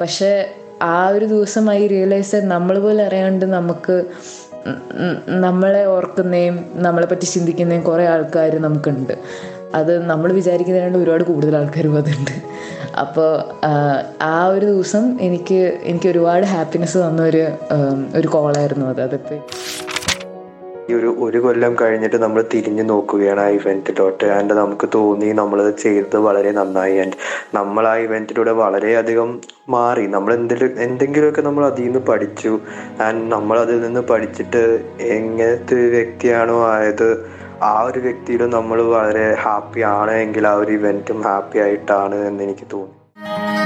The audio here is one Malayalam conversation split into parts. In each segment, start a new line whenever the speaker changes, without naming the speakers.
പക്ഷെ ആ ഒരു ദിവസം ഐ റിയലൈസ് നമ്മൾ പോലെ അറിയാണ്ട് നമുക്ക് നമ്മളെ ഓർക്കുന്നതും നമ്മളെ പറ്റി ചിന്തിക്കുന്നതും കുറേ ആൾക്കാർ നമുക്കുണ്ട്. അത് നമ്മൾ വിചാരിക്കുന്നതിനാണ്ട് ഒരുപാട് കൂടുതൽ ആൾക്കാരും അതുണ്ട്. അപ്പോൾ ആ ഒരു ദിവസം എനിക്ക് എനിക്ക് ഒരുപാട് ഹാപ്പിനെസ് തന്ന ഒരു ഒരു കോളായിരുന്നു അത്. അതിപ്പോൾ
ഈ ഒരു ഒരു കൊല്ലം കഴിഞ്ഞിട്ട് നമ്മൾ തിരിഞ്ഞു നോക്കുകയാണ് ആ ഇവന്റിലോട്ട്. ആൻഡ് നമുക്ക് തോന്നി നമ്മൾ ചെയ്തത് വളരെ നന്നായി. ആൻഡ് നമ്മൾ ആ ഇവന്റിലൂടെ വളരെയധികം മാറി. നമ്മൾ എന്തെങ്കിലും എന്തെങ്കിലുമൊക്കെ നമ്മൾ അതിൽ നിന്ന് പഠിച്ചു. ആൻഡ് നമ്മൾ അതിൽ നിന്ന് പഠിച്ചിട്ട് എങ്ങനത്തെ വ്യക്തിയാണോ ആയത് ആ ഒരു വ്യക്തിയിലും നമ്മൾ വളരെ ഹാപ്പി ആണ് എങ്കിൽ ആ ഒരു ഇവന്റും ഹാപ്പി ആയിട്ടാണ് എന്ന് എനിക്ക് തോന്നി.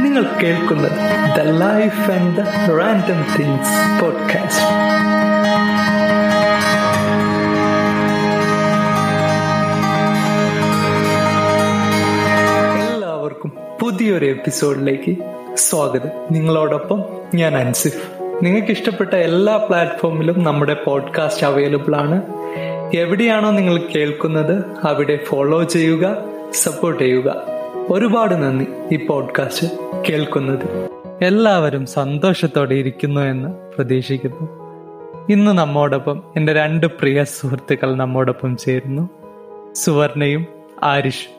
നിങ്ങൾ കേൾക്കുന്നത് the life and random things podcast. പുതിയൊരു എപ്പിസോഡിലേക്ക് സ്വാഗതം. നിങ്ങളോടൊപ്പം ഞാൻ അൻസിഫ്. നിങ്ങൾക്ക് ഇഷ്ടപ്പെട്ട എല്ലാ പ്ലാറ്റ്ഫോമിലും നമ്മുടെ പോഡ്കാസ്റ്റ് അവൈലബിൾ ആണ്. എവിടെയാണോ നിങ്ങൾ കേൾക്കുന്നത് അവിടെ ഫോളോ ചെയ്യുക സപ്പോർട്ട് ചെയ്യുക. ഒരുപാട് നന്ദി ഈ പോഡ്കാസ്റ്റ് കേൾക്കുന്നത്. എല്ലാവരും സന്തോഷത്തോടെ ഇരിക്കുന്നു എന്ന് പ്രതീക്ഷിക്കുന്നു. ഇന്ന് നമ്മോടൊപ്പം എന്റെ രണ്ട് പ്രിയ സുഹൃത്തുക്കൾ നമ്മോടൊപ്പം ചേരുന്നു. സുവർണയും ആരിഷ്.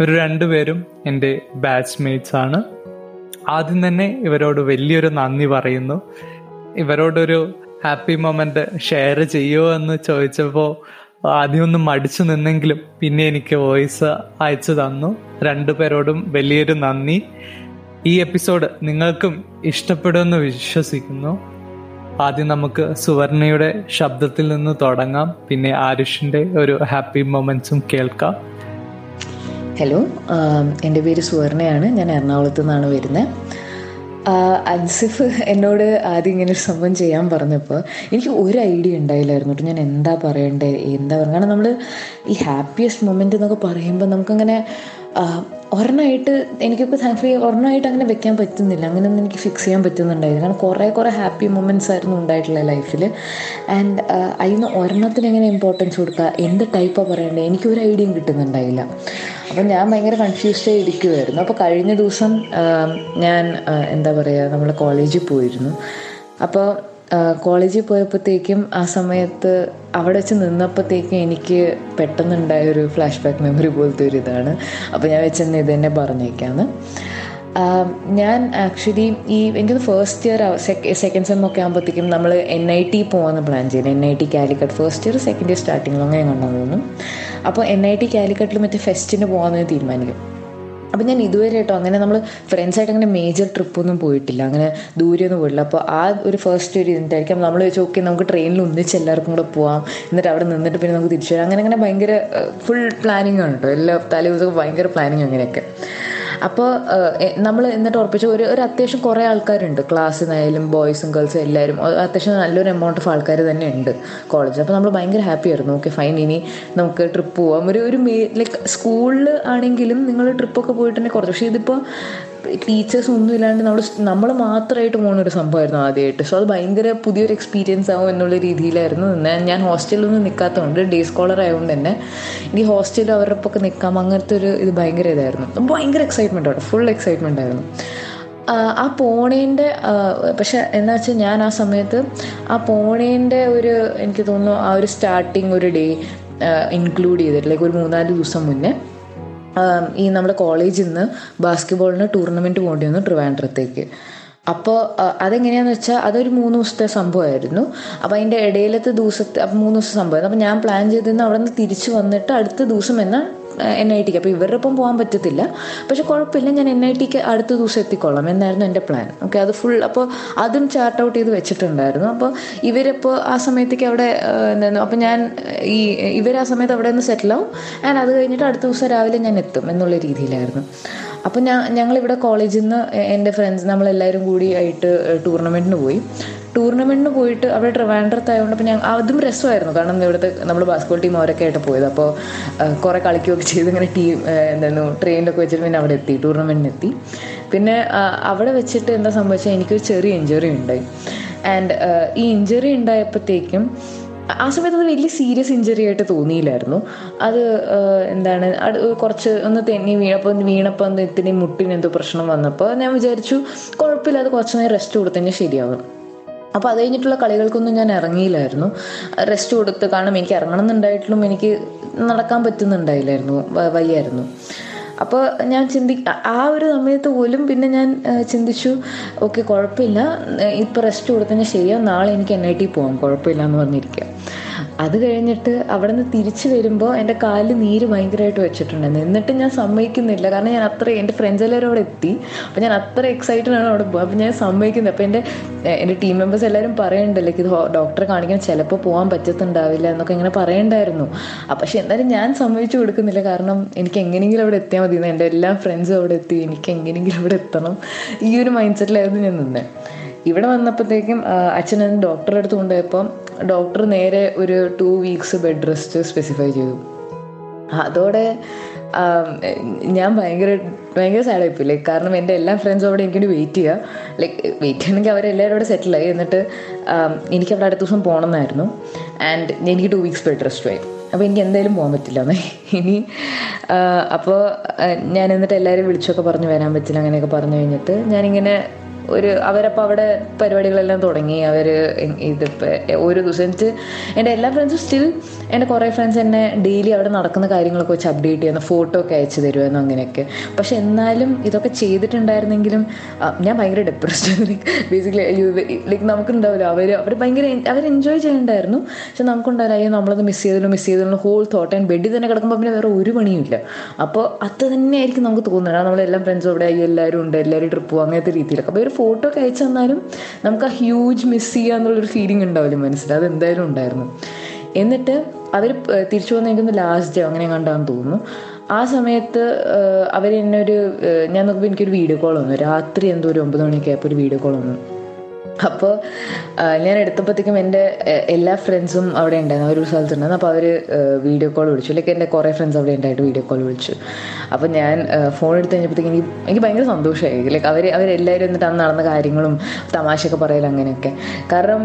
ഇവർ രണ്ടുപേരും എന്റെ ബാച്ച്മേറ്റ്സ് ആണ് ആദ്യം തന്നെ ഇവരോട് വലിയൊരു നന്ദി പറയുന്നു. ഇവരോടൊരു ഹാപ്പി മൊമെന്റ് ഷെയർ ചെയ്യുമോ എന്ന് ചോദിച്ചപ്പോൾ ആദ്യം ഒന്ന് മടിച്ചു നിന്നെങ്കിലും പിന്നെ എനിക്ക് വോയിസ് അയച്ചു തന്നു. രണ്ടുപേരോടും വലിയൊരു നന്ദി. ഈ എപ്പിസോഡ് നിങ്ങൾക്കും ഇഷ്ടപ്പെടുമെന്ന് വിശ്വസിക്കുന്നു. ആദ്യം നമുക്ക് സുവർണയുടെ ശബ്ദത്തിൽ നിന്ന് തുടങ്ങാം. പിന്നെ ആരുഷിന്റെ ഒരു ഹാപ്പി മൊമെന്റ്സും കേൾക്കാം.
ഹലോ എന്റെ പേര് സുവർണയാണ്. ഞാൻ എറണാകുളത്തു നിന്നാണ് വരുന്നത്. അൻസിഫ് എന്നോട് ആദ്യം ഇങ്ങനെ ഒരു സംഭവം ചെയ്യാൻ പറഞ്ഞപ്പോൾ എനിക്ക് ഒരു ഐഡിയ ഉണ്ടായില്ലായിരുന്നു കേട്ടോ. ഞാൻ എന്താ പറയണ്ടേ എന്താ പറയുക കാരണം നമ്മൾ ഈ ഹാപ്പിയസ്റ്റ് മൊമെന്റ് എന്നൊക്കെ പറയുമ്പോൾ നമുക്കങ്ങനെ ഒരെണ്ണമായിട്ട് എനിക്കിപ്പോൾ താങ്ക്ഫുള്ളി ഒരെണ്ണമായിട്ട് അങ്ങനെ വെക്കാൻ പറ്റുന്നില്ല. അങ്ങനെയൊന്നും എനിക്ക് ഫിക്സ് ചെയ്യാൻ പറ്റുന്നുണ്ടായിരുന്നു കാരണം കുറേ കുറേ ഹാപ്പി മൊമെന്റ്സ് ആയിരുന്നു ഉണ്ടായിട്ടുള്ള ലൈഫിൽ ആൻഡ് അതിന് ഒരെണ്ണത്തിന് എങ്ങനെ ഇമ്പോർട്ടൻസ് കൊടുക്കുക എന്ത് ടൈപ്പാണ് പറയേണ്ടത് എനിക്കൊരു ഐഡിയയും കിട്ടുന്നുണ്ടായില്ല. അപ്പം ഞാൻ ഭയങ്കര കൺഫ്യൂസ്ഡ് ആയി ഇരിക്കുമായിരുന്നു അപ്പോൾ കഴിഞ്ഞ ദിവസം ഞാൻ എന്താ പറയുക നമ്മൾ കോളേജിൽ പോയിരുന്നു. അപ്പോൾ കോളേജിൽ പോയപ്പോഴത്തേക്കും ആ സമയത്ത് അവിടെ വെച്ച് നിന്നപ്പോഴത്തേക്കും എനിക്ക് പെട്ടെന്നുണ്ടായ ഒരു ഫ്ലാഷ് ബാക്ക് മെമ്മറി പോലത്തെ ഒരു ഇതാണ്. അപ്പോൾ ഞാൻ വെച്ചെന്ന് ഇത് തന്നെ പറഞ്ഞേക്കാന്ന്. ഞാൻ ആക്ച്വലി ഈ എനിക്കത് ഫസ്റ്റ് ഇയർ സെക്കൻഡ് സെം ഒക്കെ ആകുമ്പോഴത്തേക്കും നമ്മൾ എൻ ഐ ടി പോകാമെന്ന് പ്ലാൻ ചെയ്യുന്നത് N I T Calicut first year second year സ്റ്റാർട്ടിങ്ങിൽ അങ്ങനെ കണ്ടെന്ന് അപ്പോൾ എൻ ഐ ടി കാലിക്കട്ടിൽ മറ്റേ ഫെസ്റ്റിന് പോകാമെന്ന് തീരുമാനിക്കും. അപ്പം ഞാൻ ഇതുവരെ കേട്ടോ അങ്ങനെ നമ്മൾ ഫ്രണ്ട്സായിട്ട് അങ്ങനെ മേജർ ട്രിപ്പൊന്നും പോയിട്ടില്ല. അങ്ങനെ ദൂരെയൊന്നും പോയിട്ടില്ല. അപ്പോൾ ആ ഒരു ഫസ്റ്റ് ഒരു ഇതായിരിക്കും. നമ്മൾ വെച്ച് ഓക്കെ നമുക്ക് ട്രെയിനിൽ ഒന്നിച്ച് എല്ലാവർക്കും കൂടെ പോവാം. എന്നിട്ട് അവിടെ നിന്നിട്ട് പിന്നെ നമുക്ക് തിരിച്ചു വരാം. അങ്ങനെ അങ്ങനെ ഭയങ്കര ഫുൾ പ്ലാനിങ് ആണ് കേട്ടോ എല്ലാ തലേ ദിവസവും ഭയങ്കര പ്ലാനിങ് അങ്ങനെയൊക്കെ. അപ്പോൾ നമ്മൾ എന്നിട്ട് ഉറപ്പിച്ചു ഒരു ഒരു അത്യാവശ്യം കുറേ ആൾക്കാരുണ്ട്. ക്ലാസ്സിൽ നിന്നായാലും ബോയ്സും ഗേൾസും എല്ലാവരും. അത്യാവശ്യം നല്ലൊരു എമൗണ്ട് ഓഫ് ആൾക്കാർ തന്നെ ഉണ്ട് കോളേജിൽ അപ്പോൾ നമ്മൾ ഭയങ്കര ഹാപ്പി ആയിരുന്നു. ഓക്കെ ഫൈൻ ഇനി നമുക്ക് ട്രിപ്പ് പോവാം. ഒരു ഒരു ലൈക്ക് സ്കൂളിൽ ആണെങ്കിലും നിങ്ങൾ ട്രിപ്പൊക്കെ പോയിട്ടുണ്ടെങ്കിൽ കുറച്ച്. പക്ഷേ ഇതിപ്പോൾ ടീച്ചേഴ്സ് ഒന്നും ഇല്ലാണ്ട് നമ്മൾ നമ്മൾ മാത്രമായിട്ട് പോകുന്ന ഒരു സംഭവമായിരുന്നു ആദ്യമായിട്ട് സോ അത് ഭയങ്കര പുതിയൊരു എക്സ്പീരിയൻസ് ആവും എന്നുള്ള രീതിയിലായിരുന്നു നിന്ന്. ഞാൻ ഹോസ്റ്റലിലൊന്നും നിൽക്കാത്തതുകൊണ്ട് ഡേ സ്കോളർ ആയതുകൊണ്ട് തന്നെ എനിക്ക് ഹോസ്റ്റലിൽ അവരുടെ ഒപ്പം നിൽക്കാം അങ്ങനത്തെ ഒരു ഇത് ഭയങ്കര ഇതായിരുന്നു. ഭയങ്കര എക്സൈറ്റ്മെന്റ് ആണ് ഫുൾ എക്സൈറ്റ്മെന്റ് ആയിരുന്നു. ആ പോണേന്റെ പക്ഷെ എന്താ വെച്ചാൽ ഞാൻ ആ സമയത്ത് ആ പോണേന്റെ ഒരു എനിക്ക് തോന്നുന്നു ആ ഒരു സ്റ്റാർട്ടിങ് ഒരു ഡേ ഇൻക്ലൂഡ് ചെയ്തിട്ട് ലൈക്ക് ഒരു മൂന്നാൽ ദിവസം മുന്നേ ഈ നമ്മുടെ കോളേജിൽ നിന്ന് ബാസ്കറ്റ്ബോളിന് ടൂർണമെന്റ് പോകേണ്ടി വന്നു ട്രിവാൻഡ്രത്തേക്ക്. അപ്പോൾ അതെങ്ങനെയാന്ന് വെച്ചാൽ അതൊരു മൂന്ന് ദിവസത്തെ സംഭവമായിരുന്നു. അപ്പോൾ അതിന്റെ ഇടയിലത്തെ ദിവസത്തെ മൂന്ന് ദിവസം സംഭവമായിരുന്നു അപ്പോൾ ഞാൻ പ്ലാൻ ചെയ്തിരുന്ന അവിടെ നിന്ന് തിരിച്ച് വന്നിട്ട് അടുത്ത ദിവസം എന്ന എൻ ഐ ടിക്ക് അപ്പോൾ ഇവരുടെ ഒപ്പം പോകാൻ പറ്റത്തില്ല. പക്ഷെ കുഴപ്പമില്ല ഞാൻ എൻ ഐ ടിക്ക് അടുത്ത ദിവസം എത്തിക്കൊള്ളാം എന്നായിരുന്നു എന്റെ പ്ലാൻ ഓക്കെ അത് ഫുൾ അപ്പോൾ അതും ചാർട്ട് ഔട്ട് ചെയ്ത് വെച്ചിട്ടുണ്ടായിരുന്നു. അപ്പോൾ ഇവരിപ്പോൾ ആ സമയത്തേക്ക് അവിടെ എന്തായിരുന്നു അപ്പോൾ ഞാൻ ഈ ഇവർ ആ സമയത്ത് അവിടെ നിന്ന് സെറ്റിൽ ആവും. ആൻഡ് അത് കഴിഞ്ഞിട്ട് അടുത്ത ദിവസം രാവിലെ ഞാൻ എത്തും എന്നുള്ള രീതിയിലായിരുന്നു. അപ്പോൾ ഞാൻ ഞങ്ങളിവിടെ കോളേജിൽ നിന്ന് എന്റെ ഫ്രണ്ട്സ് നമ്മളെല്ലാവരും കൂടി ആയിട്ട് ടൂർണമെന്റിന് പോയി. ടൂർണമെന്റിന് പോയിട്ട് അവിടെ ട്രിവാൻഡ്രത്തായതുകൊണ്ട് അപ്പോൾ ഞാൻ അതും രസമായിരുന്നു കാരണം ഇവിടുത്തെ നമ്മൾ ബാസ്കറ്റ്ബോൾ ടീം അവരൊക്കെ ആയിട്ട് പോയത്. അപ്പോൾ കുറേ കളിക്കുകയൊക്കെ ചെയ്ത് ഇങ്ങനെ ടീം എന്തായിരുന്നു ട്രെയിനിലൊക്കെ വെച്ചിട്ട് പിന്നെ അവിടെ എത്തി ടൂർണമെന്റിന് എത്തി പിന്നെ അവിടെ വെച്ചിട്ട് എന്താ സംഭവിച്ചാൽ എനിക്കൊരു ചെറിയ ഇഞ്ചുറി ഉണ്ടായി. ആൻഡ് ഈ ഇഞ്ചുറി ഉണ്ടായപ്പോഴത്തേക്കും ആ സമയത്ത് അത് വലിയ സീരിയസ് ഇഞ്ചറി ആയിട്ട് തോന്നിയില്ലായിരുന്നു. അത് എന്താണ് അത് കുറച്ച് ഒന്ന് തെന്നി വീണപ്പോൾ വീണപ്പോൾ ഒന്ന് ഇത്തിരി മുട്ടിന് എന്തോ പ്രശ്നം വന്നപ്പോൾ ഞാൻ വിചാരിച്ചു കുഴപ്പമില്ല അത് കുറച്ച് നേരം റെസ്റ്റ് കൊടുത്തതിന് ശരിയാവും. അപ്പോൾ അത് കഴിഞ്ഞിട്ടുള്ള കളികൾക്കൊന്നും ഞാൻ ഇറങ്ങിയില്ലായിരുന്നു. റെസ്റ്റ് കൊടുത്ത് കാരണം എനിക്ക് ഇറങ്ങണം എന്നുണ്ടായിട്ടും എനിക്ക് നടക്കാൻ പറ്റുന്നുണ്ടായില്ലായിരുന്നു വയ്യായിരുന്നു. അപ്പോൾ ഞാൻ ചിന്തി ആ ഒരു സമയത്ത് പോലും പിന്നെ ഞാൻ ചിന്തിച്ചു ഓക്കെ കുഴപ്പമില്ല. ഇപ്പോൾ റെസ്റ്റ് കൊടുത്തതിന് ശരിയാവും. നാളെ എനിക്ക് എൻ ഐ ടി പോകാം കുഴപ്പമില്ല എന്ന് പറഞ്ഞിരിക്കുക അത് കഴിഞ്ഞിട്ട് അവിടെ നിന്ന് തിരിച്ചു വരുമ്പോൾ എന്റെ കാലിൽ നീര് ഭയങ്കരമായിട്ട് വെച്ചിട്ടുണ്ടായിരുന്നു. എന്നിട്ട് ഞാൻ സമ്മതിക്കുന്നില്ല. കാരണം ഞാൻ അത്ര എന്റെ ഫ്രണ്ട്സ് എല്ലാവരും അവിടെ എത്തി. അപ്പം ഞാൻ അത്ര എക്സൈറ്റഡ് ആണ് അവിടെ പോകുക അപ്പം ഞാൻ സമ്മതിക്കുന്നത് അപ്പം എന്റെ എന്റെ ടീം മെമ്പേഴ്സ് എല്ലാവരും പറയണ്ടല്ലോ ഇത് ഡോക്ടറെ കാണിക്കാൻ ചിലപ്പോൾ പോകാൻ പറ്റത്തുണ്ടാവില്ല എന്നൊക്കെ ഇങ്ങനെ പറയണ്ടായിരുന്നു. അപ്പം പക്ഷെ എന്തായാലും ഞാൻ സമ്മതിച്ചു കൊടുക്കുന്നില്ല. കാരണം എനിക്ക് എങ്ങനെയെങ്കിലും അവിടെ എത്തിയാൽ മതി എന്റെ എല്ലാ ഫ്രണ്ട്സും അവിടെ എത്തി. എനിക്ക് എങ്ങനെയെങ്കിലും അവിടെ എത്തണം. ഈ ഒരു മൈൻഡ് സെറ്റിലായിരുന്നു ഞാൻ നിന്നത് ഇവിടെ വന്നപ്പോഴത്തേക്കും അച്ഛനും ഡോക്ടറെ അടുത്ത് കൊണ്ടുപോയപ്പോൾ ഡോക്ടർ നേരെ ഒരു two weeks bed rest specify ചെയ്തു. അതോടെ ഞാൻ ഭയങ്കര ഭയങ്കര സാഡായിപ്പോയി ലൈക്ക് കാരണം എന്റെ എല്ലാ ഫ്രണ്ട്സും അവിടെ എനിക്ക് വെയിറ്റ് ചെയ്യുക ലൈക്ക് വെയിറ്റ് ചെയ്യണമെങ്കിൽ അവരെല്ലാവരും അവിടെ സെറ്റിലായി എന്നിട്ട് എനിക്ക് അവിടെ അടുത്ത ദിവസം പോകണമെന്നായിരുന്നു ആൻഡ് എനിക്ക് ടു വീക്സ് ബെഡ് റെസ്റ്റ് ആയി. അപ്പോൾ എനിക്ക് എന്തായാലും പോകാൻ പറ്റില്ല. ഇനി അപ്പോൾ ഞാൻ എന്നിട്ട് എല്ലാവരും വിളിച്ചൊക്കെ പറഞ്ഞു വരാൻ പറ്റില്ല. അങ്ങനെയൊക്കെ പറഞ്ഞു കഴിഞ്ഞിട്ട് ഞാനിങ്ങനെ ഒരു അവരപ്പോൾ അവിടെ പരിപാടികളെല്ലാം തുടങ്ങി. അവർ ഇതിപ്പോൾ ഒരു ദിവസം എനിക്ക് എന്റെ എല്ലാ ഫ്രണ്ട്സും സ്റ്റിൽ എന്റെ കുറേ ഫ്രണ്ട്സ് എന്നെ ഡെയിലി അവിടെ നടക്കുന്ന കാര്യങ്ങളൊക്കെ വെച്ച് അപ്ഡേറ്റ് ചെയ്യുന്ന. ഫോട്ടോ ഒക്കെ അയച്ചു തരുമെന്നോ അങ്ങനെയൊക്കെ. പക്ഷെ എന്നാലും ഇതൊക്കെ ചെയ്തിട്ടുണ്ടായിരുന്നെങ്കിലും ഞാൻ ഭയങ്കര ഡെപ്രസ്ഡ് ബേസിക്കലി ലൈക്ക് നമുക്കുണ്ടാവില്ല അവർ അവർ ഭയങ്കര അവർ എൻജോയ് ചെയ്യണ്ടായിരുന്നു. പക്ഷെ നമുക്കുണ്ടാവില്ല അയ്യോ നമ്മളത് മിസ് ചെയ്തല്ലോ മിസ് ചെയ്തല്ലോ ഹോൾ തോട്ട് ആൻഡ് ബെഡിൽ തന്നെ കിടക്കുമ്പോൾ പിന്നെ വേറെ ഒരു പണിയുമില്ല. അപ്പോൾ അത് തന്നെയായിരിക്കും നമുക്ക് തോന്നുന്നത്. നമ്മളെല്ലാം ഫ്രണ്ട്സും അവിടെ അയ്യോ എല്ലാവരും ഉണ്ട് എല്ലാവരും ട്രിപ്പ് പോകും അങ്ങനത്തെ രീതിയിലൊക്കെ. അപ്പോൾ ഒരു ഫോട്ടോ ഒക്കെ അയച്ചു തന്നാലും നമുക്ക് ആ ഹ്യൂജ് മിസ് ചെയ്യുക എന്നുള്ളൊരു ഫീലിംഗ് ഉണ്ടാവില്ല മനസ്സിൽ. അത് എന്തായാലും ഉണ്ടായിരുന്നു. എന്നിട്ട് അവർ തിരിച്ചു വന്ന എനിക്കൊന്ന് ലാസ്റ്റ് ഡേ അങ്ങനെ കണ്ടാന്ന് തോന്നുന്നു. ആ സമയത്ത് അവർ എന്നൊരു ഞാൻ നോക്കുമ്പോൾ എനിക്കൊരു വീഡിയോ കോൾ വന്നു. രാത്രി എന്തോ ഒരു ഒമ്പത് മണിയൊക്കെ ആയപ്പോൾ ഒരു വീഡിയോ കോൾ വന്നു. അപ്പോൾ ഞാൻ എടുത്തപ്പോഴത്തേക്കും എന്റെ എല്ലാ ഫ്രണ്ട്സും അവിടെ ഉണ്ടായിരുന്നു. ഒരു സ്ഥലത്തുണ്ടായിരുന്നു. അപ്പോൾ അവർ വീഡിയോ കോൾ വിളിച്ചു. ലൈക്ക് എന്റെ കുറേ ഫ്രണ്ട്സ് അവിടെ ഉണ്ടായിട്ട് വീഡിയോ കോൾ വിളിച്ചു. അപ്പോൾ ഞാൻ ഫോൺ എടുത്ത് കഴിഞ്ഞപ്പോഴത്തേക്കും എനിക്ക് എനിക്ക് ഭയങ്കര സന്തോഷമായി. ലൈക്ക് അവർ അവരെല്ലാവരും എന്നിട്ട് അന്ന് നടന്ന കാര്യങ്ങളും തമാശയൊക്കെ പറയലും അങ്ങനെയൊക്കെ. കാരണം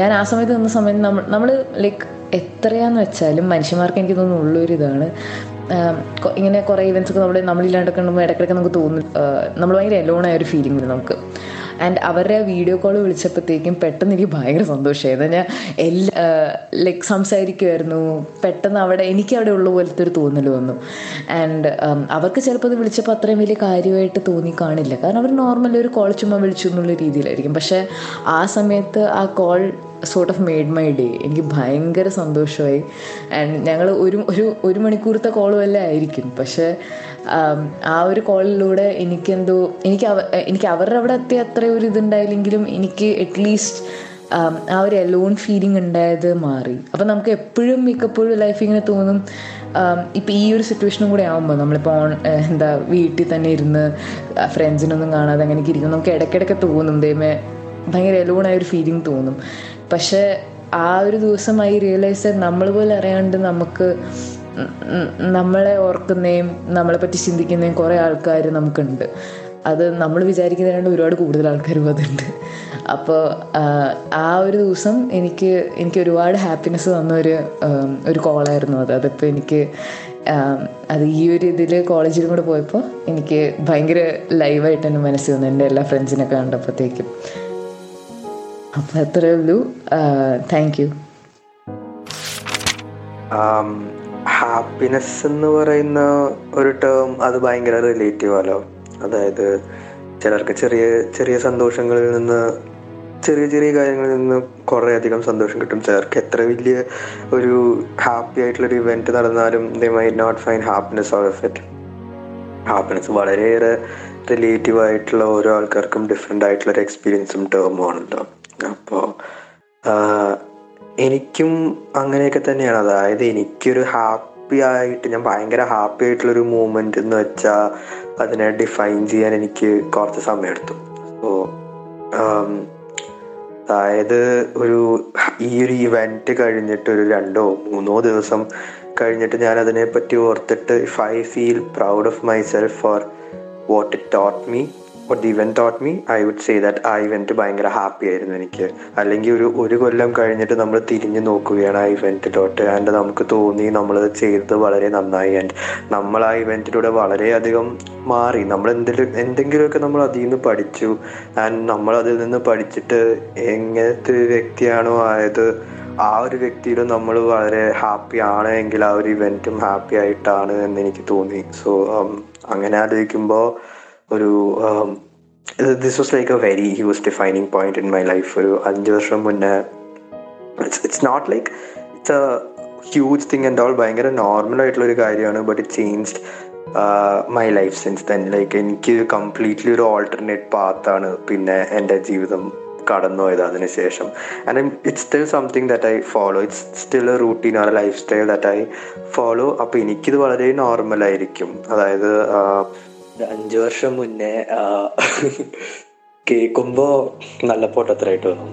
ഞാൻ ആ സമയത്ത് നിന്ന സമയത്ത് നമ്മൾ നമ്മൾ ലൈക്ക് എത്രയാന്ന് വെച്ചാലും മനുഷ്യന്മാർക്ക് എനിക്ക് തോന്നുന്നു ഉള്ളൊരിതാണ് ഇങ്ങനെ കുറേ ഇവൻസ് ഒക്കെ നമ്മൾ നമ്മളില്ലാണ്ടൊക്കെ ഉണ്ടെങ്കിൽ ഇടയ്ക്കിടയ്ക്ക് നമുക്ക് തോന്നും നമ്മൾ ഭയങ്കര എലോണായ ഒരു ഫീലിംഗ് നമുക്ക്. ആൻഡ് അവരുടെ വീഡിയോ കോൾ വിളിച്ചപ്പോഴത്തേക്കും പെട്ടെന്ന് എനിക്ക് ഭയങ്കര സന്തോഷമായിരുന്നു ഞാൻ എല്ലാ ലൈക്ക് സംസാരിക്കുമായിരുന്നു പെട്ടെന്ന് അവിടെ എനിക്ക് അവിടെ ഉള്ള പോലത്തെ ഒരു തോന്നൽ വന്നു. ആൻഡ് അവർക്ക് ചിലപ്പോൾ അത് വിളിച്ചപ്പോൾ അത്രയും വലിയ കാര്യമായിട്ട് തോന്നി കാണില്ല. കാരണം അവർ നോർമലി ഒരു കോൾ ചുമ്മാ വിളിച്ചു എന്നുള്ള രീതിയിലായിരിക്കും. പക്ഷേ ആ സമയത്ത് ആ call sort of made my day എനിക്ക് ഭയങ്കര സന്തോഷമായി. ആൻഡ് ഞങ്ങൾ ഒരു ഒരു ഒരു മണിക്കൂറത്തെ കോളും അല്ല ആയിരിക്കും. പക്ഷേ ആ ഒരു കോളിലൂടെ എനിക്കെന്തോ എനിക്ക് എനിക്ക് അവരുടെ അവിടെ എത്തിയ അത്ര ഒരു ഇതുണ്ടായില്ലെങ്കിലും എനിക്ക് അറ്റ്ലീസ്റ്റ് ആ ഒരു എലോൺ ഫീലിംഗ് ഉണ്ടായത് മാറി. അപ്പം നമുക്ക് എപ്പോഴും മിക്കപ്പോഴും ലൈഫ് ഇങ്ങനെ തോന്നും. ഇപ്പം ഈ ഒരു സിറ്റുവേഷനും കൂടെ ആകുമ്പോൾ നമ്മളിപ്പോൾ ഓൺ എന്താ വീട്ടിൽ തന്നെ ഇരുന്ന് ഫ്രണ്ട്സിനൊന്നും കാണാതെ അങ്ങനെയൊക്കെ ഇരിക്കുന്നു. നമുക്ക് ഇടയ്ക്കിടയ്ക്ക് തോന്നും. ദൈവമേ ഭയങ്കര എലോണായ ഒരു ഫീലിംഗ് തോന്നും. പക്ഷേ ആ ഒരു ദിവസം ഐ റിയലൈസ് നമ്മൾ പോലെ അറിയാണ്ട് നമുക്ക് നമ്മളെ ഓർക്കുന്നതും നമ്മളെ പറ്റി ചിന്തിക്കുന്നതും കുറേ ആൾക്കാർ നമുക്കുണ്ട്. അത് നമ്മൾ വിചാരിക്കുന്നതിനാണ്ട് ഒരുപാട് കൂടുതൽ ആൾക്കാരും അതുണ്ട് അപ്പോൾ ആ ഒരു ദിവസം എനിക്ക് എനിക്ക് ഒരുപാട് ഹാപ്പിനെസ് തന്ന ഒരു ഒരു കോളായിരുന്നു അത്. അതിപ്പോൾ എനിക്ക് അത് ഈ ഒരു ഇതിൽ കോളേജിലും കൂടെ പോയപ്പോൾ എനിക്ക് ഭയങ്കര ലൈവായിട്ട് എന്റെ മനസ്സിൽ വന്നു. എന്റെ എല്ലാ ഫ്രണ്ട്സിനൊക്കെ കണ്ടപ്പോഴത്തേക്കും അപ്പം അത്രേ ഉള്ളൂ. താങ്ക് യു
ഹാപ്പിനെസ് എന്ന് പറയുന്ന ഒരു ടേം അത് ഭയങ്കര റിലേറ്റീവ് ആലോ. അതായത് ചിലർക്ക് ചെറിയ ചെറിയ സന്തോഷങ്ങളിൽ നിന്ന് ചെറിയ ചെറിയ കാര്യങ്ങളിൽ നിന്ന് കുറേ അധികം സന്തോഷം കിട്ടും. ചിലർക്ക് എത്ര വലിയ ഒരു ഹാപ്പി ആയിട്ടുള്ള ഒരു ഇവന്റ് നടന്നാലും they may not find happiness of it happiness വളരെയേറെ റിലേറ്റീവ് ആയിട്ടുള്ള ഓരോ ആൾക്കാർക്കും ഡിഫറെന്റ് ആയിട്ടുള്ള ഒരു എക്സ്പീരിയൻസും ടേമും ആണല്ലോ. അപ്പോൾ എനിക്കും അങ്ങനെയൊക്കെ തന്നെയാണ്. അതായത് എനിക്കൊരു ഹാപ്പി ആയിട്ട് ഞാൻ ഭയങ്കര ഹാപ്പി ആയിട്ടുള്ളൊരു മൂമെന്റ് എന്ന് വെച്ചാൽ അതിനെ ഡിഫൈൻ ചെയ്യാൻ എനിക്ക് കുറച്ച് സമയമെടുത്തു സോ അതായത് ഒരു ഈ ഒരു ഇവന്റ് കഴിഞ്ഞിട്ട് ഒരു രണ്ടോ മൂന്നോ ദിവസം കഴിഞ്ഞിട്ട് ഞാൻ അതിനെ പറ്റി ഓർത്തിട്ട് if I feel proud of my self for what it taught me what the thought me I would say that ആ ഇവന്റ് ഭയങ്കര ഹാപ്പി ആയിരുന്നു എനിക്ക്. അല്ലെങ്കിൽ ഒരു ഒരു കൊല്ലം കഴിഞ്ഞിട്ട് നമ്മൾ തിരിഞ്ഞു നോക്കുകയാണ് ആ ഇവന്റിലോട്ട് ആൻഡ് നമുക്ക് തോന്നി നമ്മൾ ചെയ്തത് വളരെ നന്നായി. ആൻഡ് നമ്മൾ ആ ഇവന്റിലൂടെ വളരെയധികം മാറി. നമ്മൾ എന്തെങ്കിലും എന്തെങ്കിലുമൊക്കെ നമ്മൾ അതിൽ നിന്ന് പഠിച്ചു. ആൻഡ് നമ്മൾ അതിൽ നിന്ന് പഠിച്ചിട്ട് എങ്ങനത്തെ ഒരു വ്യക്തിയാണോ ആയത് ആ ഒരു വ്യക്തിയിലും നമ്മൾ വളരെ ഹാപ്പി ആണ് എങ്കിൽ ആ ഒരു ഇവന്റും ഹാപ്പി ആയിട്ടാണ് എന്ന് എനിക്ക് തോന്നി. സോ അങ്ങനെ ആലോചിക്കുമ്പോൾ ഒരു this was like a very huge defining point in my life ഒരു അഞ്ച് വർഷം മുന്നേ it's it's not like it's a huge thing and all ഭയങ്കര നോർമൽ ആയിട്ടുള്ള ഒരു കാര്യമാണ് but it changed my life since then like എനിക്ക് കംപ്ലീറ്റ്ലി ഒരു ഓൾട്ടർനേറ്റ് പാത്താണ് പിന്നെ എന്റെ ജീവിതം കടന്നുപോയത് അതിനുശേഷം and it's still something that I follow it's still a routine or life style that I follow അപ്പോൾ എനിക്കിത് വളരെ നോർമലായിരിക്കും അതായത് അഞ്ച് വർഷം മുന്നേ കേൾക്കുമ്പോൾ നല്ല പൊട്ടത്തരായിട്ട് വന്നു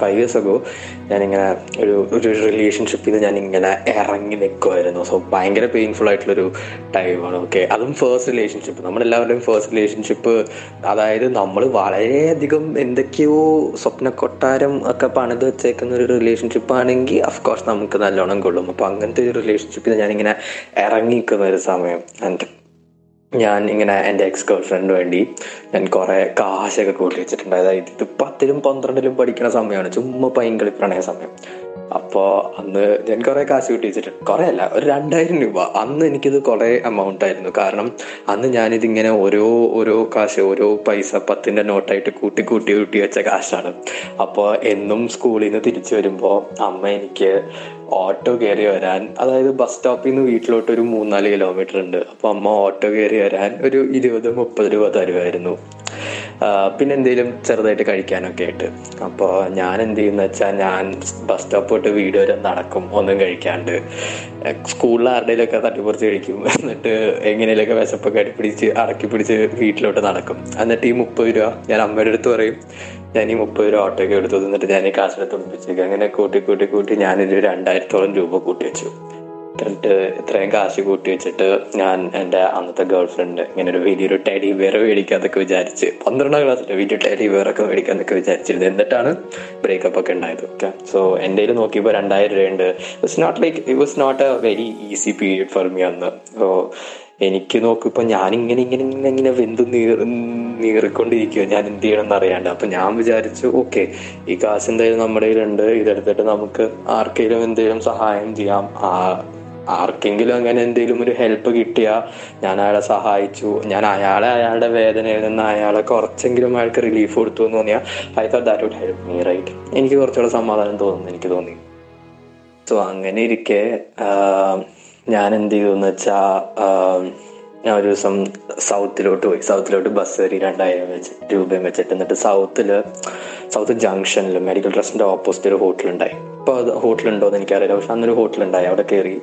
ഫൈവ് ഇയേഴ്സ് അഗോ ഞാനിങ്ങനെ ഒരു ഒരു റിലേഷൻഷിപ്പിൽ നിന്ന് ഞാനിങ്ങനെ ഇറങ്ങി നിൽക്കുമായിരുന്നു സോ ഭയങ്കര പെയിൻഫുൾ ആയിട്ടുള്ളൊരു ടൈമാണ് ഓക്കെ അതും ഫേസ്റ്റ് റിലേഷൻഷിപ്പ് നമ്മളെല്ലാവരുടെയും ഫേസ്റ്റ് റിലേഷൻഷിപ്പ് അതായത് നമ്മൾ വളരെയധികം എന്തൊക്കെയോ സ്വപ്ന കൊട്ടാരം ഒക്കെ പണിത് വെച്ചേക്കുന്ന ഒരു റിലേഷൻഷിപ്പ് ആണെങ്കിൽ അഫ്കോഴ്സ് നമുക്ക് നല്ലോണം കൊള്ളും. അപ്പോൾ അങ്ങനത്തെ ഒരു റിലേഷൻഷിപ്പിൽ ഞാനിങ്ങനെ ഇറങ്ങി നിൽക്കുന്ന ഒരു സമയം. ആൻഡ് ഞാൻ ഇങ്ങനെ എന്റെ എക്സ് ഗേൾ ഫ്രണ്ട് വേണ്ടി ഞാൻ കുറെ കാശൊക്കെ കൂട്ടി വെച്ചിട്ടുണ്ട് അതായത് ഇത് പത്തിലും പന്ത്രണ്ടിലും പഠിക്കുന്ന സമയമാണ്. ചുമ്മാ പൈങ്കളി പ്രണയ സമയം. അപ്പോൾ അന്ന് ഞാൻ കുറെ കാശ് കിട്ടിച്ചിട്ടുണ്ട് കുറെ അല്ല ഒരു രണ്ടായിരം രൂപ. അന്ന് എനിക്കിത് കുറെ എമൗണ്ട് ആയിരുന്നു. കാരണം അന്ന് ഞാനിതിങ്ങനെ ഓരോ ഓരോ കാശ് ഓരോ പൈസ പത്തിന്റെ നോട്ടായിട്ട് കൂട്ടി കൂട്ടി കൂട്ടി വെച്ച കാശാണ്. അപ്പോൾ എന്നും സ്കൂളിൽ നിന്ന് തിരിച്ചു വരുമ്പോൾ അമ്മ എനിക്ക് ഓട്ടോ കയറി വരാൻ അതായത് ബസ് സ്റ്റോപ്പിൽ നിന്ന് വീട്ടിലോട്ട് ഒരു മൂന്നാൽ കിലോമീറ്റർ ഉണ്ട്. അപ്പോൾ അമ്മ ഓട്ടോ കയറി വരാൻ ഒരു ഇരുപത് മുപ്പത് രൂപ തരുമായിരുന്നു പിന്നെ എന്തെങ്കിലും ചെറുതായിട്ട് കഴിക്കാനൊക്കെ ആയിട്ട്. അപ്പോൾ ഞാൻ എന്ത് ചെയ്യുന്ന വെച്ചാൽ ഞാൻ ബസ് സ്റ്റോപ്പ് തൊട്ട് വീട് വരെ നടക്കും ഒന്നും കഴിക്കാണ്ട്. സ്കൂളിൽ ആരുടെയിലൊക്കെ തട്ടിപ്പറിച്ച് കഴിക്കും. എന്നിട്ട് എങ്ങനെയൊക്കെ വിശപ്പൊക്കെ അടിപ്പിടിച്ച് അടക്കി പിടിച്ച് വീട്ടിലോട്ട് നടക്കും. എന്നിട്ട് ഈ മുപ്പത് രൂപ ഞാൻ അമ്മയുടെ അടുത്ത് പറയും ഞാൻ ഈ മുപ്പത് രൂപ ഓട്ടോയ്ക്ക് എടുത്തു എന്നിട്ട് ഞാൻ ഈ കാശിനെ ഒളിപ്പിച്ചേക്ക് അങ്ങനെ കൂട്ടി കൂട്ടി കൂട്ടി ഞാനൊരു രണ്ടായിരത്തോളം രൂപ കൂട്ടി വെച്ചു. എന്നിട്ട് ഇത്രയും കാശ് കൂട്ടി വെച്ചിട്ട് ഞാൻ എന്റെ അന്നത്തെ ഗേൾ ഫ്രണ്ട് ഇങ്ങനെ ഒരു വലിയൊരു ടെഡി ബിയർ മേടിക്കാന്നൊക്കെ വിചാരിച്ച് പന്ത്രണ്ടാം ക്ലാസ്സിൽ വലിയ ടെഡി ബിയർ ഒക്കെ മേടിക്കാന്നൊക്കെ വിചാരിച്ചിരുന്നത് എന്നിട്ടാണ് ബ്രേക്കപ്പ് ഒക്കെ ഉണ്ടായത്. ഓക്കെ സോ എന്റെ കയ്യിൽ നോക്കിയപ്പോൾ രണ്ടായിരം രൂപയുണ്ട്. It's not like it was not a very easy period for me അന്ന്. സോ എനിക്ക് നോക്കിപ്പോ ഞാൻ ഇങ്ങനെ ഇങ്ങനെ ഇങ്ങനെ വെന്ത് നീർ നീറിക്കൊണ്ടിരിക്കുക ഞാൻ എന്ത് ചെയ്യണം എന്ന് അറിയാണ്ട്. അപ്പൊ ഞാൻ വിചാരിച്ചു ഓക്കെ ഈ കാശ് എന്തായാലും നമ്മുടെ കയ്യിലുണ്ട്. ഇതെടുത്തിട്ട് നമുക്ക് ആർക്കെങ്കിലും എന്തെങ്കിലും സഹായം ചെയ്യാം. ആ ആർക്കെങ്കിലും അങ്ങനെ എന്തെങ്കിലും ഒരു ഹെൽപ്പ് കിട്ടിയാൽ ഞാൻ അയാളെ സഹായിച്ചു. ഞാൻ അയാളെ അയാളുടെ വേദനയിൽ നിന്ന് അയാളെ കുറച്ചെങ്കിലും അയാൾക്ക് റിലീഫ് കൊടുത്തു എന്ന് തോന്നിയാൽ I thought that would help me right എനിക്ക് കുറച്ചുകൂടെ സമാധാനം തോന്നുന്നു എനിക്ക് തോന്നി. സോ അങ്ങനെ ഇരിക്കെ ഞാൻ എന്ത് ചെയ്തു എന്ന് വെച്ചാൽ ഞാൻ ഒരു ദിവസം സൗത്തിലോട്ട് പോയി. സൗത്തിലോട്ട് ബസ് കയറി രണ്ടായിരം വെച്ച് രൂപയും വെച്ചിട്ട് എന്നിട്ട് സൗത്തിൽ സൗത്ത് ജംഗ്ഷനിൽ മെഡിക്കൽ ട്രസ്റ്റിന്റെ ഓപ്പോസിറ്റ് ഒരു ഹോട്ടൽ ഉണ്ടായി ഇപ്പൊ അത് എന്ന് എനിക്കറിയില്ല. പക്ഷെ അന്നൊരു ഹോട്ടൽ ഉണ്ടായി അവിടെ കയറി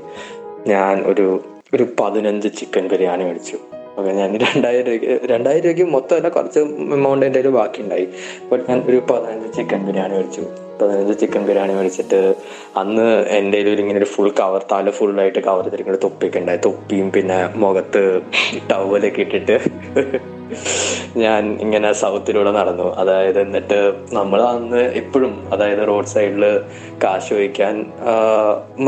ഞാൻ ഒരു ഒരു പതിനഞ്ച് ചിക്കൻ ബിരിയാണി മേടിച്ചു. ഓക്കെ ഞാൻ രണ്ടായിരം രൂപയ്ക്ക് രണ്ടായിരം രൂപയ്ക്ക് മൊത്തം അല്ല കുറച്ച് എമൗണ്ട് എന്റെ ബാക്കി ഉണ്ടായി ബട്ട് ഞാൻ ഒരു പതിനഞ്ച് ചിക്കൻ ബിരിയാണി മേടിച്ചു. പതിനഞ്ച് ചിക്കൻ ബിരിയാണി മേടിച്ചിട്ട് അന്ന് എന്റെ ഒരു ഇങ്ങനെ ഒരു ഫുൾ കവർ തല ഫുള്ളായിട്ട് കവർ ചെയ്തിരിക്കുന്ന തൊപ്പിയൊക്കെ ഉണ്ടായി. തൊപ്പിയും പിന്നെ മുഖത്ത് ടവലൊക്കെ ഇട്ടിട്ട് ഞാൻ ഇങ്ങനെ സൗത്തിലൂടെ നടന്നു. അതായത് എന്നിട്ട് നമ്മൾ അന്ന് എപ്പോഴും അതായത് റോഡ് സൈഡിൽ കാശ് വയ്ക്കാൻ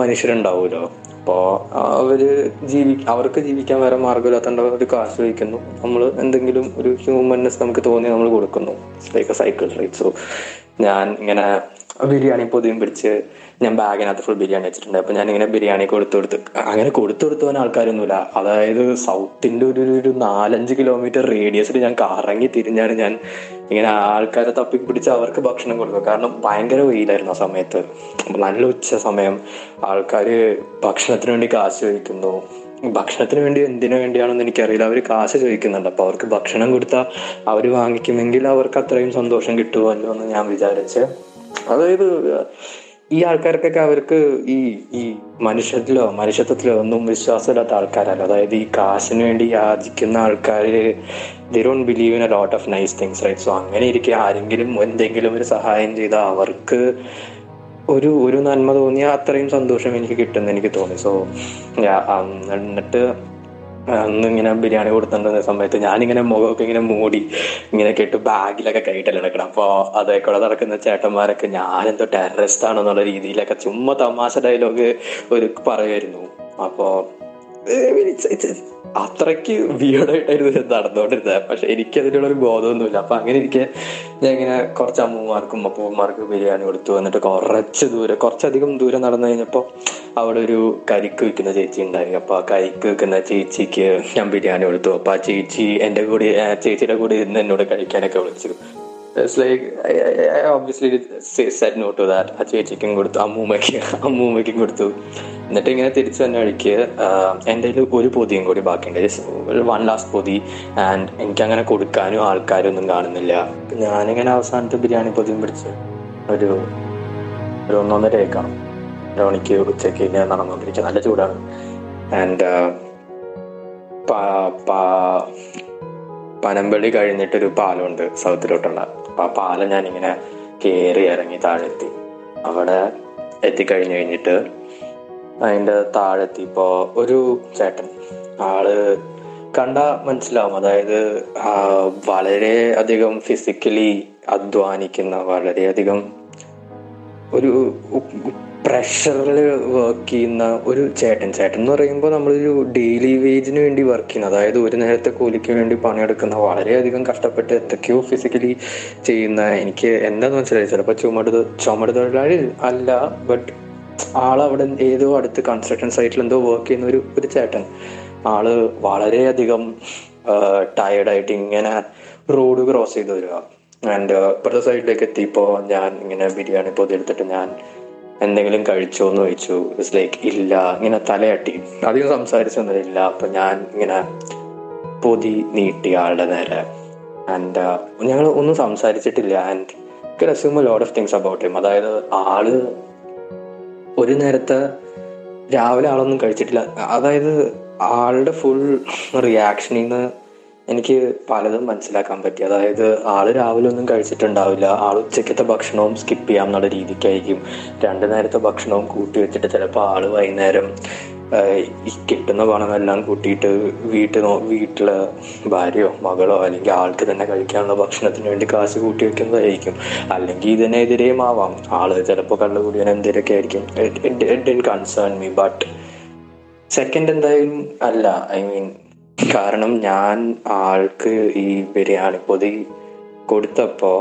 മനുഷ്യരുണ്ടാവുമല്ലോ അപ്പോൾ അവർ ജീവി അവർക്ക് ജീവിക്കാൻ വേറെ മാർഗമില്ലാത്തതുകൊണ്ട് അവർ കാശ് വഹിക്കുന്നു നമ്മൾ എന്തെങ്കിലും ഒരു ഹ്യൂമൻനെസ് നമുക്ക് തോന്നി നമ്മൾ കൊടുക്കുന്നു. ലൈക്ക് സൈക്കിൾ റൈറ്റ് സോ ഞാൻ ഇങ്ങനെ ബിരിയാണി പൊതിയും പിടിച്ച് ഞാൻ ബാഗിനകത്ത് ഫുൾ ബിരിയാണി വെച്ചിട്ടുണ്ട്. അപ്പൊ ഞാൻ ഇങ്ങനെ ബിരിയാണി കൊടുത്തു കൊടുത്ത് അങ്ങനെ കൊടുത്തു കൊടുത്തു പോകാൻ ആൾക്കാരൊന്നുമില്ല. അതായത് സൗത്തിന്റെ ഒരു ഒരു നാലഞ്ച് കിലോമീറ്റർ റേഡിയസിൽ ഞാൻ കറങ്ങി തിരിഞ്ഞാണ് ഞാൻ ഇങ്ങനെ ആൾക്കാരെ തപ്പി പിടിച്ച് അവർക്ക് ഭക്ഷണം കൊടുക്കുക കാരണം ഭയങ്കര വെയിലായിരുന്നു ആ സമയത്ത്. നല്ല ഉച്ച സമയം. ആൾക്കാര് ഭക്ഷണത്തിന് വേണ്ടി കാശ് ചോദിക്കുന്നു. ഭക്ഷണത്തിന് വേണ്ടി എന്തിനു വേണ്ടിയാണെന്ന് എനിക്കറിയില്ല. അവർ കാശ് ചോദിക്കുന്നുണ്ട്. അപ്പൊ അവർക്ക് ഭക്ഷണം കൊടുത്താൽ അവർ വാങ്ങിക്കുമെങ്കിൽ അവർക്ക് അത്രയും സന്തോഷം കിട്ടുമല്ലോ എന്ന് ഞാൻ വിചാരിച്ച്. അതായത് ഈ ആൾക്കാർക്കൊക്കെ അവർക്ക് ഈ ഈ മനുഷ്യത്തിലോ മനുഷ്യത്വത്തിലോ ഒന്നും വിശ്വാസമില്ലാത്ത ആൾക്കാരല്ല. അതായത് ഈ കാശിന് വേണ്ടി യാചിക്കുന്ന ആൾക്കാർ they don't believe in a lot of nice things right so അങ്ങനെ ഇരിക്കെ ആരെങ്കിലും എന്തെങ്കിലും ഒരു സഹായം ചെയ്താൽ അവർക്ക് ഒരു ഒരു നന്മ തോന്നിയ അത്രയും സന്തോഷം എനിക്ക് കിട്ടുന്ന എനിക്ക് തോന്നി. സോ എന്നിട്ട് അന്ന് ഇങ്ങനെ ബിരിയാണി കൊടുത്തിട്ടുന്ന സമയത്ത് ഞാനിങ്ങനെ മുഖമൊക്കെ ഇങ്ങനെ മൂടി ഇങ്ങനെ കേട്ട് ബാഗിലൊക്കെ കൈയിട്ടല്ല എടുക്കണം. അപ്പോൾ അതേക്കൂടെ നടക്കുന്ന ചേട്ടന്മാരൊക്കെ ഞാനെന്തോ ടെററിസ്റ്റ് ആണെന്നുള്ള രീതിയിലൊക്കെ ചുമ്മാ തമാശ ഡയലോഗ് ഒരു പറയുമായിരുന്നു. അപ്പോ അത്രയ്ക്ക് വിയർഡായിട്ടായിരുന്നു ഇത് നടന്നുകൊണ്ടിരുന്നത്. പക്ഷെ എനിക്ക് അതിനുള്ള ഒരു ബോധമൊന്നുമില്ല. അപ്പൊ അങ്ങനെ ഇരിക്കെ ഞാൻ ഇങ്ങനെ കുറച്ച് അമ്മമാർക്കും അപ്പൂമാർക്കും ബിരിയാണി കൊടുത്തു. എന്നിട്ട് കുറച്ച് ദൂരം കുറച്ചധികം ദൂരം നടന്നു കഴിഞ്ഞപ്പോൾ അവിടെ ഒരു കരിക്ക് വിൽക്കുന്ന ചേച്ചി ഉണ്ടായി. അപ്പൊ ആ കരിക്ക് വിൽക്കുന്ന ചേച്ചിക്ക് ഞാൻ ബിരിയാണി കൊടുത്തു. അപ്പൊ ആ ചേച്ചി എന്റെ കൂടെ ചേച്ചിയുടെ കൂടെ ഇന്ന് എന്നോട് കഴിക്കാനൊക്കെ വിളിച്ചു. It's like obviously said no to that ആ ചേച്ചിക്കും കൊടുത്തു അമ്മൂമ്മയ്ക്ക് അമ്മൂമ്മയ്ക്കും കൊടുത്തു. എന്നിട്ട് ഇങ്ങനെ തിരിച്ചു തന്നെ വഴിക്ക് എന്റെ കയ്യിൽ ഒരു പൊതിയും കൂടി ബാക്കിയുണ്ട്. വൺ ലാസ്റ്റ് പൊതി. ആൻഡ് എനിക്ക് അങ്ങനെ കൊടുക്കാനും ആൾക്കാരൊന്നും കാണുന്നില്ല. ഞാനിങ്ങനെ അവസാനത്തെ ബിരിയാണി പൊതിയും പിടിച്ച് ഒരു ഒരു ഒന്നൊന്നര ഏക്കാണ് ഒരു മണിക്ക് ഉച്ചയ്ക്ക് ഇങ്ങനെ നടന്നുകൊണ്ടിരിക്കുക. നല്ല ചൂടാണ്. ആൻഡ് പനമ്പള്ളി കഴിഞ്ഞിട്ടൊരു പാലമുണ്ട് സൗത്തിലോട്ടുള്ള. അപ്പൊ ആ പാലം ഞാനിങ്ങനെ കയറി ഇറങ്ങി താഴെത്തി. അവിടെ എത്തിക്കഴിഞ്ഞു കഴിഞ്ഞിട്ട് അതിന്റെ താഴെത്തിപ്പോ ഒരു ചേട്ടൻ. ആൾ കണ്ട മനസ്സിലാവും. അതായത് വളരെ അധികം ഫിസിക്കലി അധ്വാനിക്കുന്ന വളരെയധികം ഒരു പ്രഷറിൽ വർക്ക് ചെയ്യുന്ന ഒരു ചേട്ടൻ. ചേട്ടൻ എന്ന് പറയുമ്പോൾ നമ്മളൊരു ഡെയിലി വേജിന് വേണ്ടി വർക്ക് ചെയ്യുന്ന അതായത് ഒരു നേരത്തെ കൂലിക്ക് വേണ്ടി പണിയെടുക്കുന്ന വളരെയധികം കഷ്ടപ്പെട്ട് എന്തൊക്കെയോ ഫിസിക്കലി ചെയ്യുന്ന എനിക്ക് എന്താന്ന് മനസ്സിലായി ചിലപ്പോൾ ചുമട് ചുമട് തൊഴിലാളി അല്ല ബട്ട് ആളവിടെ ഏതോ അടുത്ത് കൺസ്ട്രക്ഷൻ സൈറ്റിൽ എന്തോ വർക്ക് ചെയ്യുന്ന ഒരു ഒരു ചേട്ടൻ. ആൾ വളരെയധികം ടയർഡായിട്ട് ഇങ്ങനെ റോഡ് ക്രോസ് ചെയ്ത് വരിക. ആൻഡ് ഇപ്പുറത്തെ സൈഡിലേക്ക് എത്തിയപ്പോൾ ഞാൻ ഇങ്ങനെ ബിരിയാണി പൊതിയെടുത്തിട്ട് ഞാൻ എന്തെങ്കിലും കഴിച്ചോ എന്ന് ചോദിച്ചു. ഇറ്റ്സ് ലൈക്ക് ഇല്ല ഇങ്ങനെ തലയട്ടി. അധികം സംസാരിച്ചൊന്നുമില്ല. അപ്പൊ ഞാൻ ഇങ്ങനെ പൊതി നീട്ടി ആളുടെ നേരെ. ആൻഡ് ഞങ്ങൾ ഒന്നും സംസാരിച്ചിട്ടില്ല. And assume load of things about him അതായത് ആൾ ഒരു നേരത്തെ രാവിലെ ആളൊന്നും കഴിച്ചിട്ടില്ല. അതായത് ആളുടെ ഫുൾ റിയാക്ഷനിൽ നിന്ന് എനിക്ക് പലതും മനസ്സിലാക്കാൻ പറ്റി. അതായത് ആൾ രാവിലെ ഒന്നും കഴിച്ചിട്ടുണ്ടാവില്ല. ആൾ ഉച്ചക്കത്തെ ഭക്ഷണവും സ്കിപ്പ് ചെയ്യാം എന്നുള്ള രീതിക്കായിരിക്കും. രണ്ടു നേരത്തെ ഭക്ഷണവും കൂട്ടി വെച്ചിട്ട് ചിലപ്പോൾ ആൾ വൈകുന്നേരം കിട്ടുന്ന പണമെല്ലാം കൂട്ടിയിട്ട് വീട്ടിൽ വീട്ടിലെ ഭാര്യയോ മകളോ അല്ലെങ്കിൽ ആൾക്ക് തന്നെ കഴിക്കാനുള്ള ഭക്ഷണത്തിന് വേണ്ടി കാശ് കൂട്ടി വെക്കുന്നതായിരിക്കും. അല്ലെങ്കിൽ ഇതിനെതിരെയും ആവാം. ആൾ ചിലപ്പോൾ കള്ളുകൂടിയാൻ എന്തെങ്കിലുമൊക്കെ ആയിരിക്കും. It concern me but second എന്തായാലും അല്ല. ഐ മീൻ കാരണം ഞാൻ ആൾക്ക് ഈ ബിരിയാണി പൊതി കൊടുത്തപ്പോ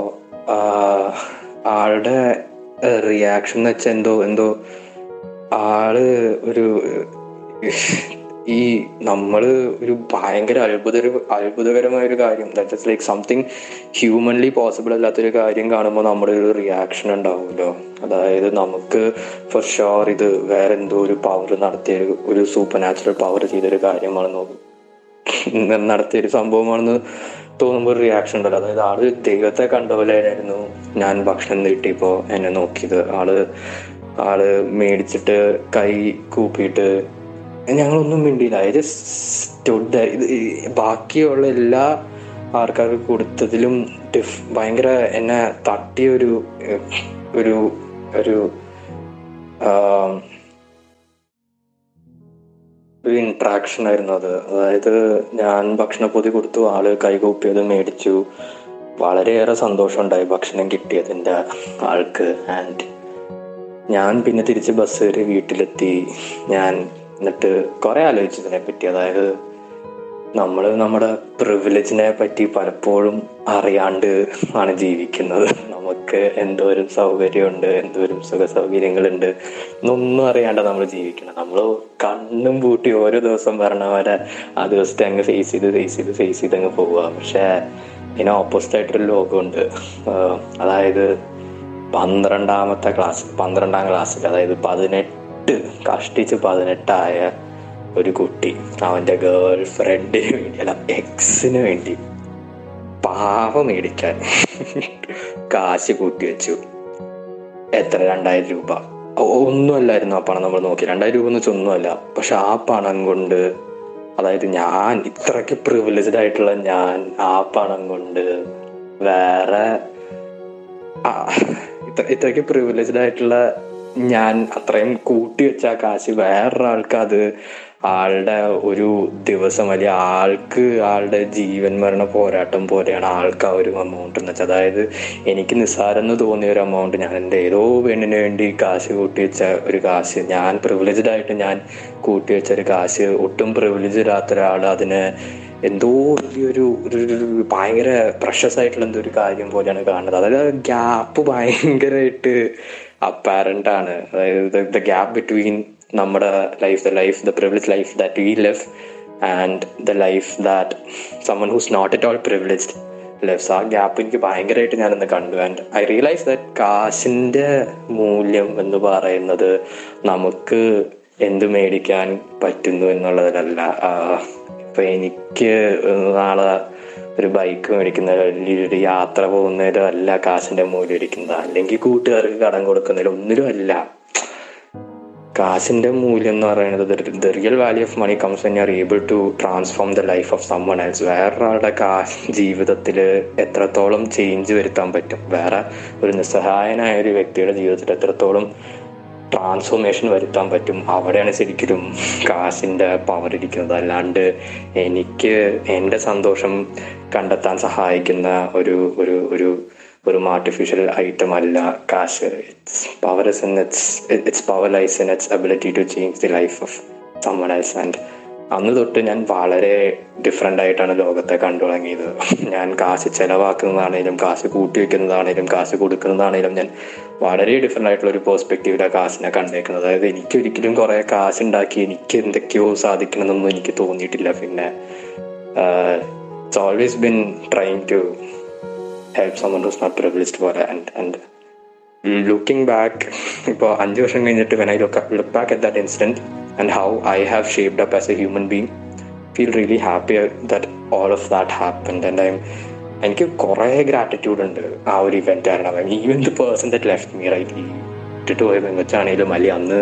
ആളുടെ റിയാക്ഷൻ എന്ന് വെച്ചാൽ എന്തോ എന്തോ ആൾ ഒരു ഈ നമ്മൾ ഒരു ഭയങ്കര അത്ഭുത അത്ഭുതകരമായ ഒരു കാര്യം. That is like something humanly possible അല്ലാത്തൊരു കാര്യം കാണുമ്പോൾ നമ്മുടെ ഒരു റിയാക്ഷൻ ഉണ്ടാവുമല്ലോ. അതായത് നമുക്ക് ഫോർ ഷുവർ ഇത് വേറെ എന്തോ ഒരു പവർ നടത്തിയ ഒരു സൂപ്പർ നാച്ചുറൽ പവർ ചെയ്തൊരു കാര്യമാണെന്ന് നടത്തിയൊരു സംഭവമാണെന്ന് തോന്നുമ്പോൾ ഒരു റിയാക്ഷൻ ഉണ്ടല്ലോ. അതായത് ആൾ ദൈവത്തെ കണ്ട പോലെയായിരുന്നു. ഞാൻ ഭക്ഷണം നീട്ടിയപ്പോ എന്നെ നോക്കിയത്. ആൾ ആൾ മേടിച്ചിട്ട് കൈ കൂപ്പിയിട്ട് ഞങ്ങളൊന്നും മിണ്ടിയില്ല. അതായത് സ്റ്റുഡ് ബാക്കിയുള്ള എല്ലാ ആൾക്കാർക്ക് കൊടുത്തതിലും ഡിഫ് ഭയങ്കര എന്നെ തട്ടിയ ഒരു ഒരു ഒരു ഒരു ഇൻട്രാക്ഷൻ ആയിരുന്നു അത്. അതായത് ഞാൻ ഭക്ഷണപ്പൊതി കൊടുത്തു ആൾ കൈകൂപ്പിയത് മേടിച്ചു. വളരെയേറെ സന്തോഷമുണ്ടായി ഭക്ഷണം കിട്ടിയതിന്റെ ആൾക്ക്. ആൻഡ് ഞാൻ പിന്നെ തിരിച്ച് ബസ് കയറി വീട്ടിലെത്തി. ഞാൻ എന്നിട്ട് കുറെ ആലോചിച്ചു ഇതിനെപ്പറ്റി. അതായത് നമ്മൾ നമ്മുടെ പ്രിവിലേജിനെ പറ്റി പലപ്പോഴും അറിയാണ്ട് ആണ് ജീവിക്കുന്നത്. നമുക്ക് എന്തോരം സൗകര്യമുണ്ട് എന്തോരം സുഖ സൗകര്യങ്ങളുണ്ട് എന്നൊന്നും അറിയാണ്ട് നമ്മൾ ജീവിക്കണം നമ്മൾ കണ്ണും പൂട്ടി ഓരോ ദിവസം പറഞ്ഞ പോലെ ആ ദിവസത്തെ അങ്ങ് ഫേസ് ചെയ്ത് ഫേസ് ചെയ്ത് ഫേസ് ചെയ്ത് അങ്ങ് പോവുക പക്ഷേ ഇതിന് ഓപ്പോസിറ്റ് ആയിട്ടൊരു ലോകമുണ്ട്. അതായത് പന്ത്രണ്ടാമത്തെ ക്ലാസ് പന്ത്രണ്ടാം ക്ലാസ്സിൽ അതായത് പതിനെട്ട് കഷ്ടിച്ച് പതിനെട്ടായ ഒരു കുട്ടി. അവന്റെ ഗേൾ ഫ്രണ്ടിന് വേണ്ടി അല്ല എക്സിന് വേണ്ടി. പാവ മേടിക്കാൻ. കാശ് കൂട്ടി വെച്ചു. എത്ര? രണ്ടായിരം രൂപ. ഒന്നുമല്ലായിരുന്നു ആ പണം നമ്മൾ നോക്കി. രണ്ടായിരം രൂപ എന്ന് വെച്ചാൽ ഒന്നുമല്ല പക്ഷെ ആ പണം കൊണ്ട് അതായത് ഞാൻ ഇത്രയ്ക്ക് പ്രിവിലേജ്ഡ് ആയിട്ടുള്ള ഞാൻ ആ പണം കൊണ്ട് വേറെ ഇത്രയ്ക്ക് പ്രിവിലേജ്ഡ് ആയിട്ടുള്ള ഞാൻ അത്രയും കൂട്ടി വെച്ച കാശ് വേറൊരാൾക്ക് അത് ആളുടെ ഒരു ദിവസം അല്ലെങ്കിൽ ആൾക്ക് ആളുടെ ജീവൻ മരണ പോരാട്ടം പോലെയാണ് ആൾക്ക് ആ ഒരു എമൗണ്ട് എന്ന് വെച്ചാൽ അതായത് എനിക്ക് നിസ്സാരെന്ന് തോന്നിയ ഒരു എമൗണ്ട് ഞാൻ എന്റെ ഏതോ പെണ്ണിന് വേണ്ടി കാശ് കൂട്ടി വെച്ച ഒരു കാശ് ഞാൻ പ്രിവിലേജ്ഡ് ആയിട്ട് ഞാൻ കൂട്ടി വെച്ച ഒരു കാശ് ഒട്ടും പ്രിവിലേജ് ഇല്ലാത്ത ഒരാൾ അതിനെ എന്തോ വലിയൊരു ഭയങ്കര പ്രഷസ് ആയിട്ടുള്ള എന്തോ ഒരു കാര്യം പോലെയാണ് കാണുന്നത്. അതായത് ഗ്യാപ്പ് ഭയങ്കരമായിട്ട് അപ്പാരന്റ് ആണ്. അതായത് ദ ഗ്യാപ്പ് ബിറ്റ്വീൻ നമ്മുടെ life the life the privilege life that we live and the life that someone who's not at all privileged lives ആ ഗ്യാപ്പ് എനിക്ക് ഭയങ്കരമായിട്ട് ഞാനൊന്ന് കണ്ടു. ആൻഡ് ഐ റിയലൈസ് ദാറ്റ് കാശിന്റെ മൂല്യം എന്ന് പറയുന്നത് നമുക്ക് എന്ത് മേടിക്കാൻ പറ്റുന്നു എന്നുള്ളതിലല്ല. ഇപ്പം എനിക്ക് നാളെ ഒരു ബൈക്ക് മേടിക്കുന്ന ഒരു യാത്ര പോകുന്നതിലും അല്ല കാശിന്റെ മൂല്യം ഇരിക്കുന്നത്. അല്ലെങ്കിൽ കൂട്ടുകാർക്ക് കടം കൊടുക്കുന്നതിലും ഒന്നിലും അല്ല. കാശിന്റെ മൂല്യം എന്ന് പറയുന്നത് the real value of money comes are able to transform the life of someone else വേറൊരാളുടെ കാശ് ജീവിതത്തിൽ എത്രത്തോളം ചേഞ്ച് വരുത്താൻ പറ്റും. വേറെ ഒരു നിസ്സഹായനായ ഒരു വ്യക്തിയുടെ ജീവിതത്തിൽ എത്രത്തോളം ട്രാൻസ്ഫോർമേഷൻ വരുത്താൻ പറ്റും. അവിടെയാണ് ശരിക്കും കാശിന്റെ പവർ ഇരിക്കുന്നത്. അല്ലാണ്ട് എനിക്ക് എന്റെ സന്തോഷം കണ്ടെത്താൻ സഹായിക്കുന്ന ഒരു ഒരു ഒരു ഒരു ആർട്ടിഫിഷ്യൽ ഐറ്റം അല്ല. കാശ് its power is in its its power lies in its ability to change the life of someone else and അന്ന് തൊട്ട് ഞാൻ വളരെ ഡിഫറെന്റ് ആയിട്ടാണ് ലോകത്തെ കണ്ടു തുടങ്ങിയത്. ഞാൻ കാശ് ചിലവാക്കുന്നതാണേലും കാശ് കൂട്ടി വെക്കുന്നതാണേലും കാശ് കൊടുക്കുന്നതാണേലും ഞാൻ വളരെ ഡിഫറെന്റ് ആയിട്ടുള്ള ഒരു പേഴ്സ്പെക്റ്റീവിലാണ് കാശിനെ കണ്ടേക്കുന്നത്. അതായത് എനിക്ക് ഒരിക്കലും കുറേ കാശ് ഉണ്ടാക്കി എനിക്ക് എന്തൊക്കെയോ സാധിക്കണമെന്നൊന്നും എനിക്ക് തോന്നിയിട്ടില്ല. പിന്നെ it's always been trying to help someone who's not privileged പോലെ ആൻഡ് ആൻഡ് ലുക്കിംഗ് ബാക്ക് ഇപ്പോൾ അഞ്ച് വർഷം കഴിഞ്ഞിട്ട് when I look look back at that incident and how I have shaped up as a human being feel really happy that all of that happened and I എനിക്ക് കുറേ ഗ്രാറ്റിറ്റ്യൂഡ് ഉണ്ട് ആ ഒരു ഇവന്റ് കാരണം. Even the person that left me right ഇട്ടിട്ട് പോയ പെങ്കച്ചാണേലും അല്ലെങ്കിൽ അന്ന്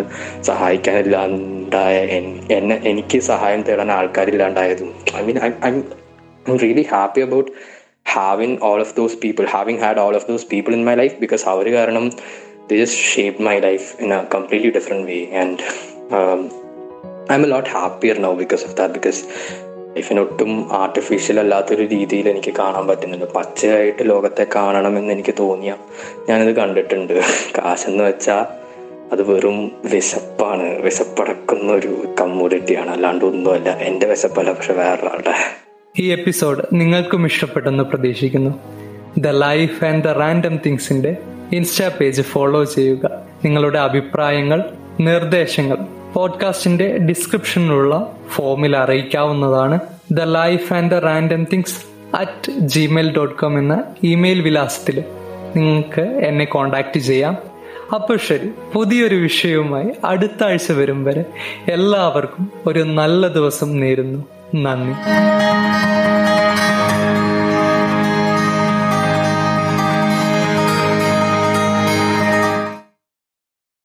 സഹായിക്കാനില്ലാണ്ടായ എന്നെ എനിക്ക് സഹായം തേടാൻ ആൾക്കാരില്ലാണ്ടായതും. I mean I I really happy about having all of those people, having had all of those people in my life because അവർ കാരണം they just shaped my life in a completely different way and um, I'm a lot happier now because of that because ലൈഫിനൊട്ടും ആർട്ടിഫിഷ്യൽ അല്ലാത്തൊരു രീതിയിൽ എനിക്ക് കാണാൻ പറ്റുന്നുണ്ട് പച്ചയായിട്ട് ലോകത്തെ കാണണമെന്ന് എനിക്ക് തോന്നിയ ഞാനത് കണ്ടിട്ടുണ്ട് കാശെന്ന് വെച്ചാൽ അത് വെറും വിശപ്പാണ് വിശപ്പടക്കുന്ന ഒരു കമ്മോഡിറ്റിയാണ് അല്ലാണ്ട് ഒന്നുമല്ല എന്റെ വിശപ്പല്ല പക്ഷെ വേറൊരാളുടെ
ഈ എപ്പിസോഡ് നിങ്ങൾക്കും ഇഷ്ടപ്പെട്ടെന്ന് പ്രതീക്ഷിക്കുന്നു. The life and the random തിങ്സിന്റെ insta page follow ചെയ്യുക. നിങ്ങളുടെ അഭിപ്രായങ്ങൾ നിർദ്ദേശങ്ങൾ പോഡ്കാസ്റ്റിന്റെ ഡിസ്ക്രിപ്ഷനിലുള്ള ഫോമിൽ അറിയിക്കാവുന്നതാണ് the life and the random things at Gmail dot com എന്ന ഇമെയിൽ വിലാസത്തിൽ നിങ്ങൾക്ക് എന്നെ കോണ്ടാക്ട് ചെയ്യാം. അപ്പോൾ ശരി പുതിയൊരു വിഷയവുമായി അടുത്ത ആഴ്ച വരും വരെ എല്ലാവർക്കും ഒരു നല്ല ദിവസം നേരുന്നു. Money.